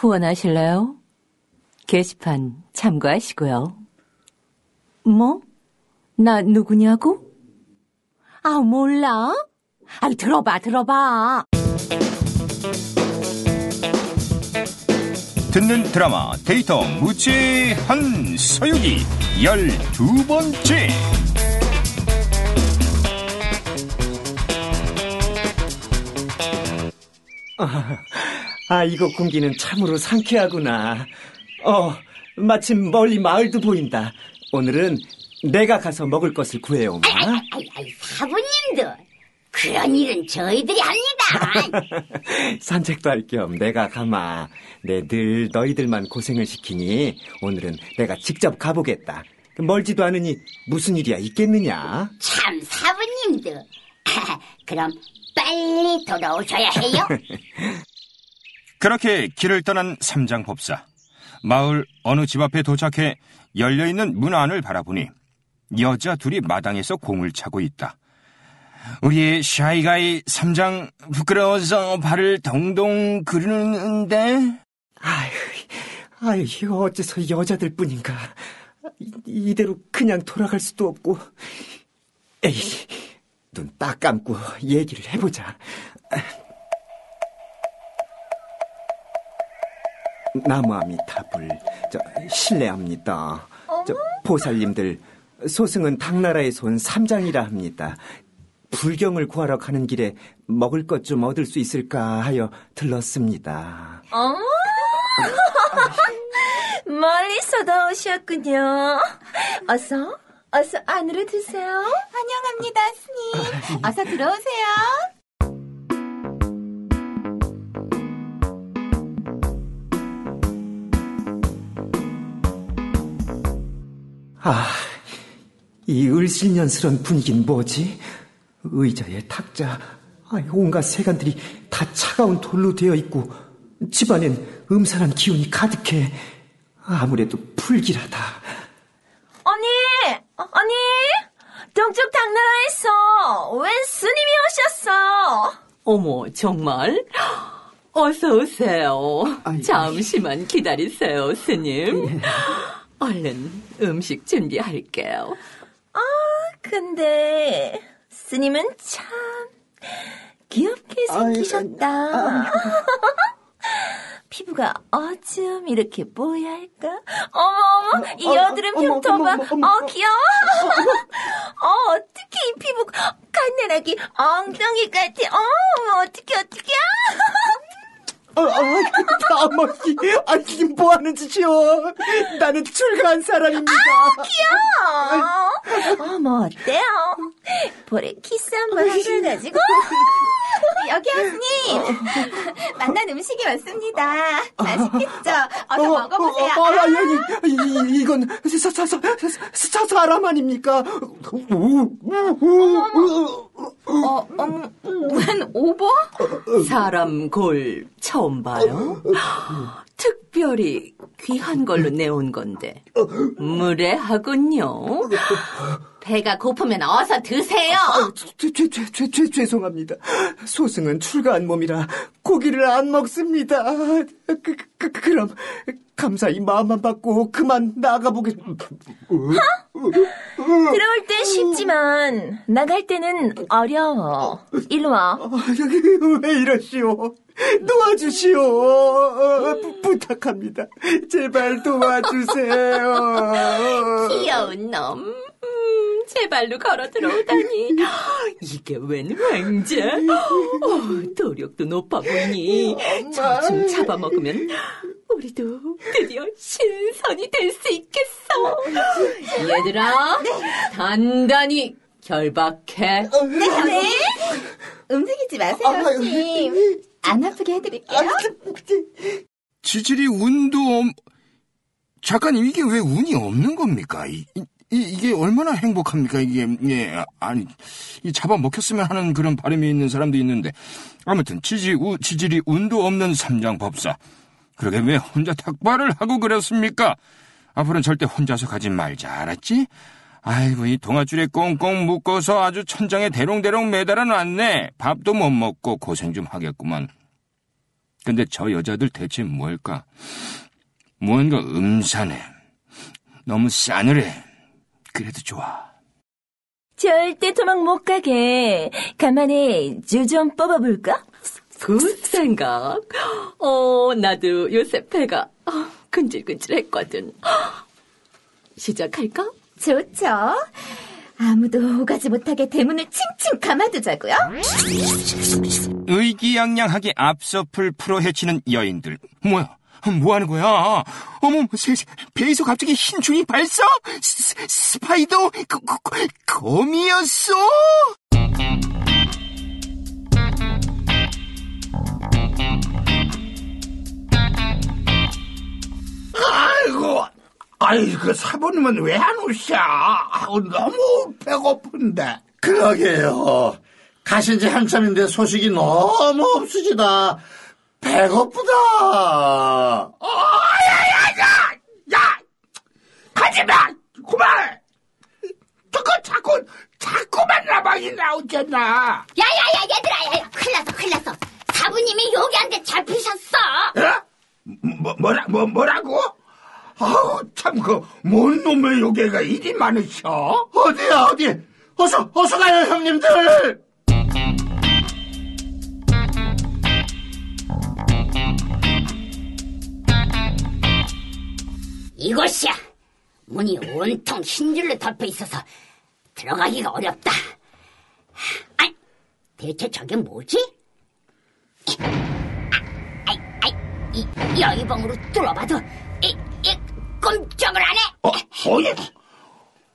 후원하실래요? 게시판 참고하시고요. 뭐? 나 누구냐고? 아, 몰라? 아, 들어봐, 들어봐. 듣는 드라마 데이터 무제한 서유기 열두 번째 아, 이곳 공기는 참으로 상쾌하구나. 어, 마침 멀리 마을도 보인다. 오늘은 내가 가서 먹을 것을 구해오마. 아이, 아이, 아이, 사부님들. 그런 일은 저희들이 합니다. 산책도 할 겸 내가 가마. 내 늘 너희들만 고생을 시키니 오늘은 내가 직접 가보겠다. 멀지도 않으니 무슨 일이야 있겠느냐? 참, 사부님들. 그럼 빨리 돌아오셔야 해요. 그렇게 길을 떠난 삼장 법사 마을 어느 집 앞에 도착해 열려있는 문 안을 바라보니 여자 둘이 마당에서 공을 차고 있다. 우리의 샤이가이 삼장 부끄러워서 발을 동동 그르는데 아휴, 아휴, 어째서 여자들 뿐인가. 이- 이대로 그냥 돌아갈 수도 없고. 에이, 눈 딱 감고 얘기를 해보자. 나무아미타불, 저, 실례합니다. 저, 보살님들, 소승은 당나라에서 온 삼장이라 합니다. 불경을 구하러 가는 길에 먹을 것 좀 얻을 수 있을까 하여 들렀습니다. 어? 멀리서도 오셨군요. 어서, 어서 안으로 드세요. 환영합니다, 스님. 어서 들어오세요. 아, 이 을실년스런 분위기는 뭐지? 의자에 탁자, 아, 온갖 세간들이 다 차가운 돌로 되어 있고 집안엔 음산한 기운이 가득해. 아무래도 불길하다. 언니! 언니! 동쪽 당나라에서 웬 스님이 오셨어? 어머, 정말? 어서 오세요. 아이. 잠시만 기다리세요, 스님. 얼른 음식 준비할게요. 근데 스님은 참 귀엽게 생기셨다. 피부가 어쩜 이렇게 뽀얄까? 어머 어머 이 여드름 어머, 흉터 봐. 어머, 어머, 어 귀여워. 어 어떻게 이 피부 갓내라기 엉덩이 같아. 어 어떻게 어떻게? 아, 아, 아머니, 아, 이게 뭐 하는 짓이요? 나는 출가한 사람입니다. 귀여워. 어머 어때요? 볼에 키스 한번 해줘가지고. 여기 스님 만난 음식이 왔습니다. 맛있겠죠? 어서 먹어보세요. 어, 어, 아, 아니, 이, 이건 사, 사, 사, 사, 사람 아닙니까? 어, 음, 웬 오버? 사람 골 처음 봐요? 특별히 귀한 걸로 내온 건데 무례하군요. 배가 고프면 어서 드세요. 죄, 죄, 죄, 죄, 죄, 죄송합니다. 소승은 출가한 몸이라 고기를 안 먹습니다. 그, 그, 그, 그럼 감사히 마음만 받고 그만 나가보겠습니다. 들어올 땐 쉽지만 나갈 때는 어려워. 일로 와. 왜 이러시오? 도와주시오. 어, 부, 부탁합니다. 제발 도와주세요. 귀여운 놈. 음, 제 발로 걸어 들어오다니. 이게 웬 횡재? 어, 도력도 높아 보이니. 저 좀 잡아먹으면 우리도 드디어 신선이 될 수 있겠어. 얘들아, 단단히 결박해. 네. 움직이지 마세요, 스님. 안 아프게 해드릴게요. 지질이 운도 없... 작가님 이게 왜 운이 없는 겁니까? 이, 이, 게 얼마나 행복합니까? 이게 예 아니 이 잡아 먹혔으면 하는 그런 바람이 있는 사람도 있는데 아무튼 지지 우 지질이 운도 없는 삼장 법사 그러게 왜 혼자 탁발을 하고 그랬습니까? 앞으로는 절대 혼자서 가지 말자 알았지? 아이고 이 동아줄에 꽁꽁 묶어서 아주 천장에 대롱대롱 매달아 놨네 밥도 못 먹고 고생 좀 하겠구만 근데 저 여자들 대체 뭘까? 뭔가 음산해. 너무 싸늘해. 그래도 좋아. 절대 도망 못 가게. 간만에 줄 좀 뽑아볼까? Good 생각. 어, 나도 요새 배가 어, 근질근질했거든. 시작할까? 좋죠. 아무도 오가지 못하게 대문을 칭칭 감아두자고요. 의기양양하게 앞섶을 풀어 헤치는 여인들. 뭐야? 뭐 하는 거야? 어머, 세, 세, 배에서 갑자기 흰 줄이 발사? 스, spider? 그, 그, 그, 거미였어? 아이고, 아이고, 사부님은 왜 안 오셔? 아우, 너무 배고픈데. 그러게요. 가신 지 한참인데 소식이 너무 없으시다. 배고프다. 어, 야, 야, 야! 야! 가지 마! 그만! 저거 자꾸, 자꾸만 나방이 나오잖아. 야 야 야 얘들아 야 큰일 났어 큰일 났어 사부님이 요기한테 잡히셨어 어? 뭐, 뭐라, 뭐, 뭐라고? 뭔 놈의 요괴가 이리 많으셔? 어디야, 어디? 어서, 어서 가요, 형님들! 이곳이야 문이 온통 흰 줄로 덮여 있어서 들어가기가 어렵다 아 대체 저게 뭐지? 아이 아이 이 여의봉으로 뚫어봐도 이, 이 꼼짝을 안 해 어, 어이,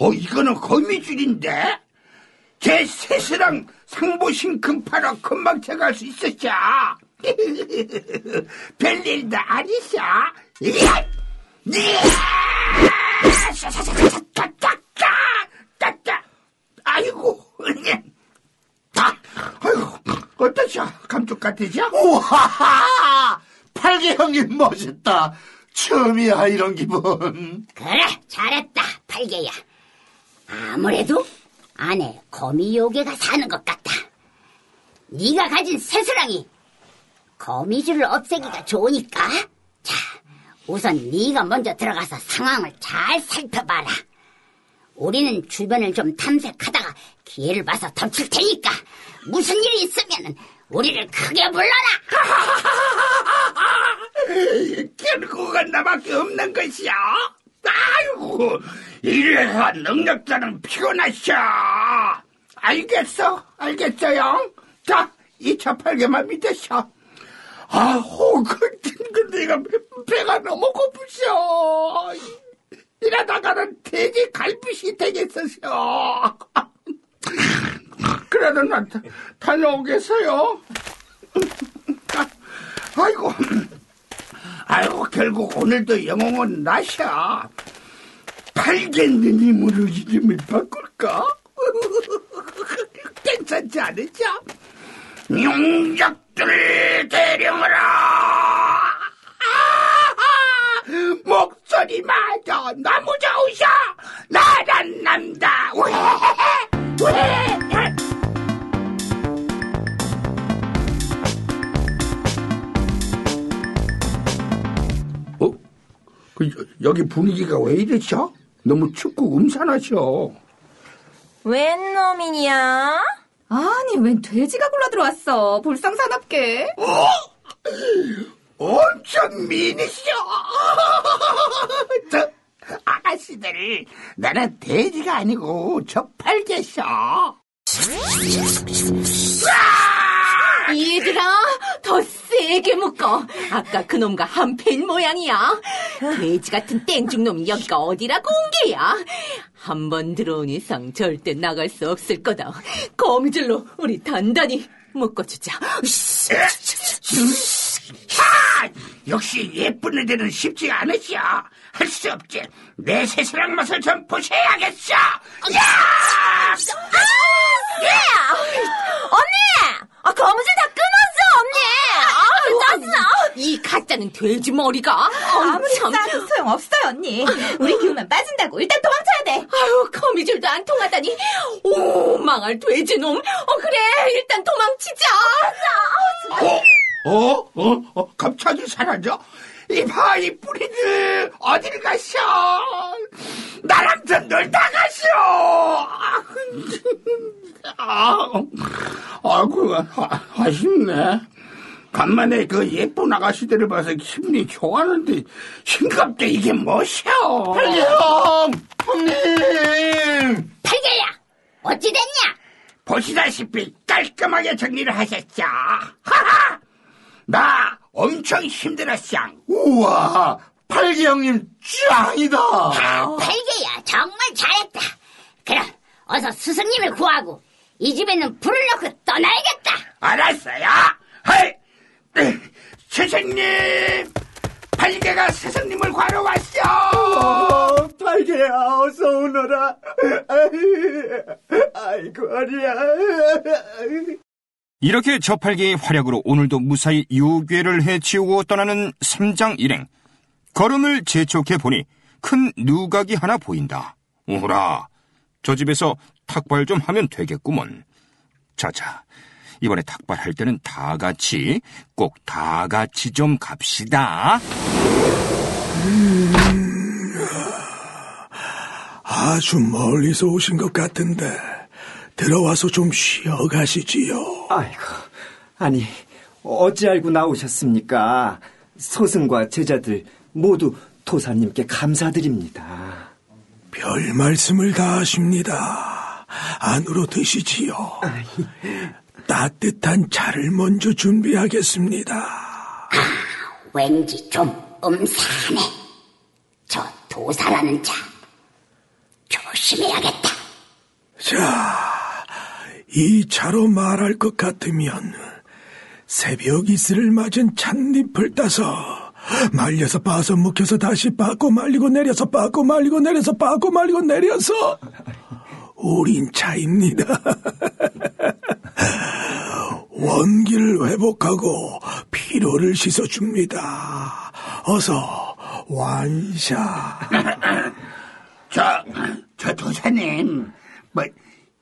어, 이거는 거미줄인데? 제 셋이랑 상보신 금파로 금방 제갈 수 있었죠. 별일도! 짜짜! 아이고, 아, 아이고, 어떠셔? 감쪽 같으셔? 우와하! 팔개 형님 멋있다. 처음이야, 이런 기분. 그래 잘했다 팔개야. 아무래도 안에 거미 요괴가 사는 것 같다. 네가 가진 새스랑이 거미줄을 없애기가 좋으니까. 자 우선 네가 먼저 들어가서 상황을 잘 살펴봐라. 우리는 주변을 좀 탐색하다가 기회를 봐서 덮칠 테니까. 무슨 일이 있으면 우리를 크게 불러라 결국은 나밖에 없는 것이야. 아이고, 이래서 능력자는 피곤하셔. 알겠어, 알겠어요. 자, 이 차팔개만 믿으셔. 아우, 그, 근데 내가 배가 너무 고프셔. 이러다가는 돼지 갈빛이 되겠어요. 그래도 난 다- 다녀오겠어요. 아이고. 아이고 결국 오늘도 영웅은 나셔. 팔겠는 힘으로 이름을 바꿀까? 괜찮지 않으죠? 용적들 대령하라! 아하! 목소리 마저 너무 좋으셔! 나란 남다! 왜? 왜? 어? 그, 여- 여기 분위기가 왜 이러죠? 너무 춥고 음산하셔. 웬 놈이냐? 아니, 웬 돼지가 굴러 들어왔어. 불쌍사납게. 엄청 미니셔. 저 아가씨들, 나는 돼지가 아니고 저 팔개셔. 얘들아, 더 세게 묶어. 아까 그놈과 한패인 모양이야. 돼지 같은 땡중놈이 여기가 어디라고 온 게야. 한 번 들어온 이상 절대 나갈 수 없을 거다. 거미줄로 우리 단단히 묶어주자. 하! 역시 예쁜 애들은 쉽지 않으셔. 할수 없지. 내 새사랑 맛을 좀 보셔야겠어. 야! 언니! 아, 거무줄 다 끊었어, 언니! 아, 짜증나! 이 가짜는 돼지 머리가. 아무리 참. 싸도 소용없어요, 언니. 우리 기운만 빠진다고. 일단 도망쳐야 돼. 아유, 거미줄도 안 통하다니. 오, 망할 돼지놈. 어, 그래. 일단 도망치자. 어? 어? 어? 어? 갑자기 사라져? 이봐, 이 뿌리들, 어딜 가셔? 나랑 좀 놀다 가시오! 아, 아이고, 아, 아쉽네. 간만에 그 예쁜 아가씨들을 봐서 기분이 좋아하는데, 싱겁게 이게 뭐시오? 형! 형님! 팔개야, 어찌 됐냐? 보시다시피 깔끔하게 정리를 하셨죠? 하하! 나 엄청 힘들었어. 우와! 팔기 형님 짱이다! 아, 팔개야, 정말 잘했다. 그럼, 어서 스승님을 구하고, 이 집에는 불을 넣고 떠나야겠다. 알았어요. 하 이! 스승님! 팔개가 스승님을 구하러 왔어! 어, 팔개야, 어서 오너라. 아이고, 아리야. 이렇게 저팔계의 활약으로 오늘도 무사히 유괴를 해치우고 떠나는 삼장 일행. 걸음을 재촉해 보니 큰 누각이 하나 보인다. 오라, 저 집에서 탁발 좀 하면 되겠구먼. 자자, 이번에 탁발할 때는 다 같이, 꼭 다 같이 좀 갑시다. 아주 멀리서 오신 것 같은데 들어와서 좀 쉬어 가시지요. 아이고, 아니, 어찌 알고 나오셨습니까? 소승과 제자들 모두 도사님께 감사드립니다. 별 말씀을 다 하십니다. 안으로 드시지요. 따뜻한 차를 먼저 준비하겠습니다. 왠지 좀 음산해. 저 도사라는 자, 조심해야겠다. 자, 이 차로 말할 것 같으면 새벽 이슬을 맞은 찻잎을 따서 말려서 빠서 묵혀서 다시 빠고 말리고 내려서 빠고 말리고 내려서 빠고 말리고 내려서 우린 차입니다. 원기를 회복하고 피로를 씻어줍니다. 어서 완샤. 저, 저 도사님, 뭐,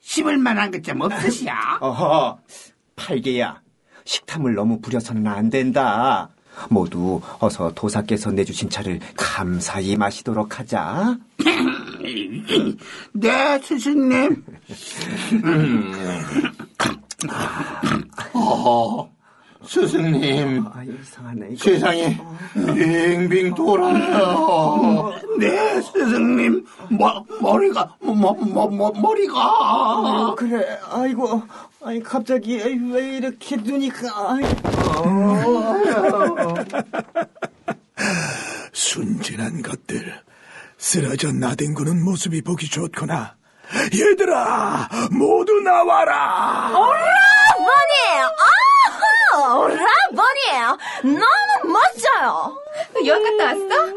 씹을 만한 것 좀 없으시오? 어허, 팔개야. 식탐을 너무 부려서는 안 된다. 모두 어서 도사께서 내주신 차를 감사히 마시도록 하자. 네, 스승님. 어, 스승님, 아, 이상하네. 이거. 세상이 빙빙 돌아요. 네, 스승님. 머, 머리가, 머, 머, 머, 머리가. 아, 그래, 아이고, 아니, 갑자기 왜 이렇게 눈이, 가- 순진한 것들. 쓰러져 나뒹구는 모습이 보기 좋구나. 얘들아, 모두 나와라! 오라버니! 아! 오라버니! 너무 멋져요! 여행 갔다 왔어?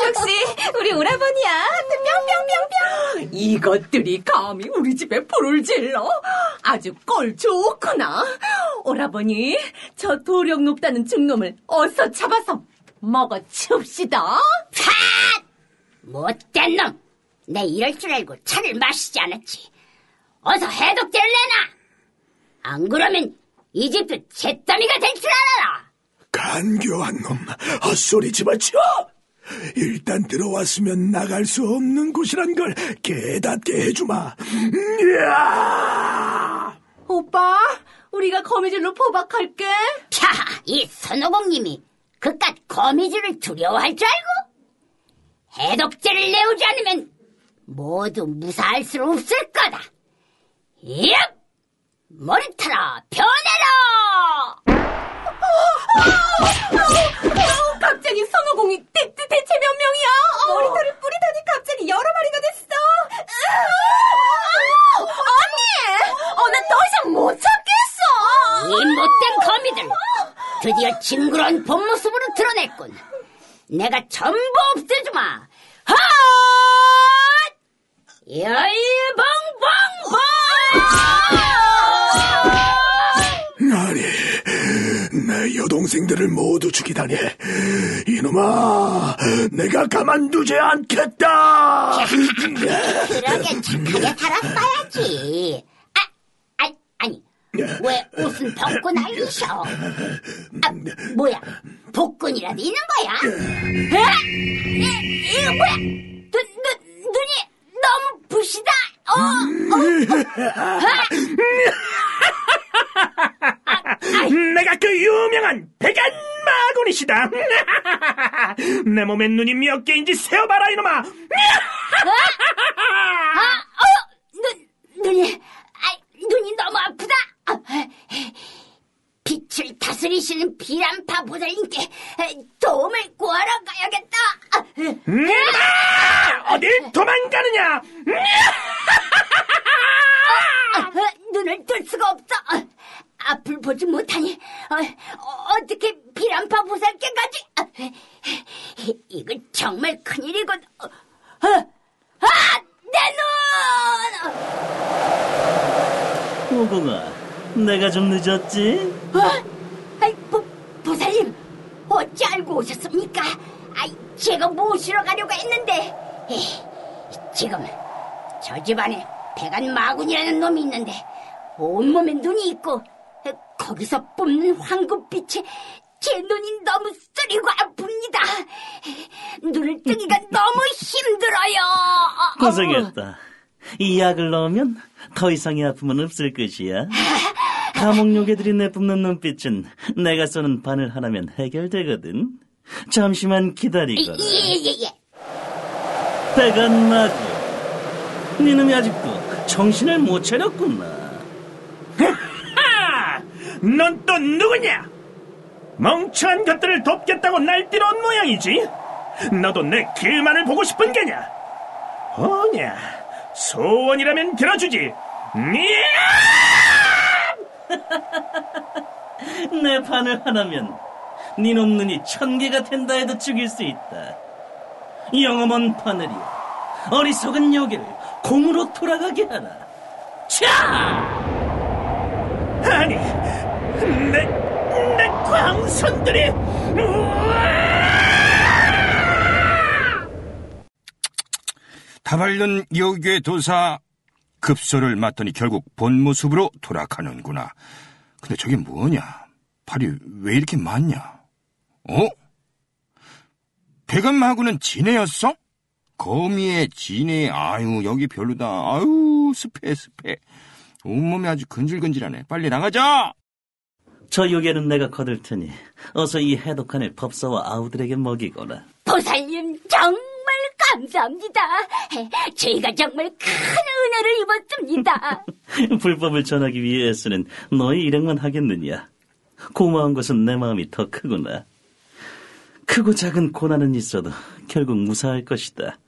역시 우리 오라버니야. 뿅뿅뿅뿅. 이것들이 감히 우리 집에 불을 질러? 아주 꼴 좋구나. 오라버니, 저 도력 높다는 중놈을 어서 잡아서 먹어 칩시다. 팥! 못된 놈! 내 이럴 줄 알고 차를 마시지 않았지. 어서 해독제를 내놔! 안 그러면 이 집도 잿더미가 될 줄 알아라! 간교한 놈, 헛소리 집어치워! 일단 들어왔으면 나갈 수 없는 곳이란 걸 깨닫게 해주마. 이야! 오빠, 우리가 거미줄로 포박할게. 캬, 이 선호공님이 그깟 거미줄을 두려워할 줄 알고? 해독제를 내오지 않으면 모두 무사할 수 없을 거다. 얍! 머리털아, 변해라! 갑자기 선호공이 대, 대, 대체 몇 명이야? 머리털을 뿌리더니 갑자기 여러 마리가 됐어. 언니! 어, 나 더 이상 못 참겠어! 이 못된 거미들! 드디어 징그러운 본 모습으로 드러냈군. 내가 전부 없애주마! 하! 열벙벙벙! 아니, 내 여동생들을 모두 죽이다니. 이놈아, 내가 가만두지 않겠다! 그러게 착하게 살았어야지. 아, 아, 아니, 왜 옷은 벗고 난리셔? 아, 뭐야? 복근이라도 있는 거야? 에? 이, 이거 뭐야? 눈, 눈, 눈이 너무 부시다. 어, 어, 내가 그 유명한 백안 마군이시다. 내 몸에 눈이 몇 개인지 세어봐라 이놈아. 아, 어, 눈, 눈이, 아, 눈이 너무 아프다. 아, 빛을 다스리시는 비란파 보살님께 도움을 구하러 가야겠다. 아, 이놈아! 어딜 도망가느냐? 아, 눈을 뜰 수가 없어. 아, 앞을 보지 못하니 어, 떻게 비란파 보살께까지? 아, 이거 정말 큰일이군. 어, 아, 내 눈! 오공아, 내가 좀 늦었지? 어? 아이, 보, 보살님, 어찌 알고 오셨습니까? 아이, 제가 모시러 가려고 했는데, 에이, 지금 저 집안에 백안 마군이라는 놈이 있는데, 온몸에 눈이 있고, 에, 거기서 뿜는 황금빛에 제 눈이 너무 쓰리고 아픕니다. 눈을 뜨기가 너무 힘들어요. 고생했다. 이 약을 넣으면 더 이상의 아픔은 없을 것이야. 감옥요괴들이 내뿜는 눈빛은 내가 쏘는 바늘 하나면 해결되거든. 잠시만 기다리거라. 예, 예, 예. 백안마구. 니놈이 아직도 정신을 못 차렸구나. 넌 또 누구냐? 멍청한 것들을 돕겠다고 날뛰어온 모양이지? 너도 내 길만을 보고 싶은 게냐? 어냐, 소원이라면 들어주지. 내 바늘 하나면 니놈 눈이 천 개가 된다 해도 죽일 수 있다. 영험한 바늘이여. 어리석은 요괴를 공으로 돌아가게 하라. 차! 아니, 내, 내 광선들이! 다발년 여괴 도사 급소를 맞더니 결국 본 모습으로 돌아가는구나. 근데 저게 뭐냐? 팔이 왜 이렇게 많냐? 어? 백안마구는 진해였어? 거미의 진해, 아유, 여기 별로다. 아유, 습해, 습해. 온몸이 아주 근질근질하네. 빨리 나가자! 저 요괴는 내가 거둘 테니 어서 이 해독한을 법사와 아우들에게 먹이거라. 보살님 정말 감사합니다. 저희가 정말 큰 은혜를 입었습니다. 불법을 전하기 위해 애쓰는 너의 일행만 하겠느냐? 고마운 것은 내 마음이 더 크구나. 크고 작은 고난은 있어도 결국 무사할 것이다.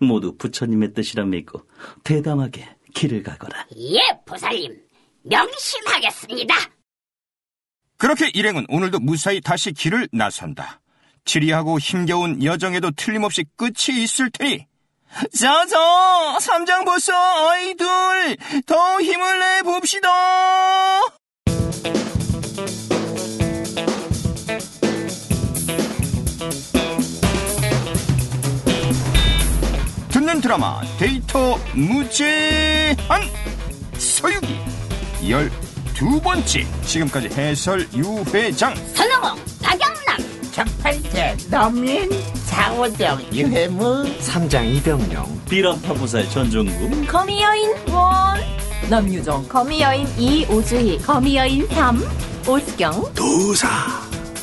모두 부처님의 뜻이라 믿고 대담하게 길을 가거라. 예, 보살님 명심하겠습니다. 그렇게 일행은 오늘도 무사히 다시 길을 나선다. 지리하고 힘겨운 여정에도 틀림없이 끝이 있을 테니 자자 삼장 보소 아이들 더 힘을 내 봅시다. 듣는 드라마 데이터 무제한 서유기 열 두 번째. 지금까지 해설 유회장. 선영호, 박영남, 첫 번째 노민 장호정 유해무 삼장 이병령. 비람파 보살 전종구 거미여인 원, 남유정, 거미여인 이, 오주희, 거미여인 삼, 오수경, 도사,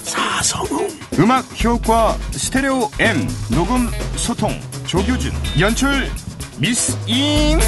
사성웅. 음악 효과 스테레오 M 녹음 소통 조규준 연출 미스 임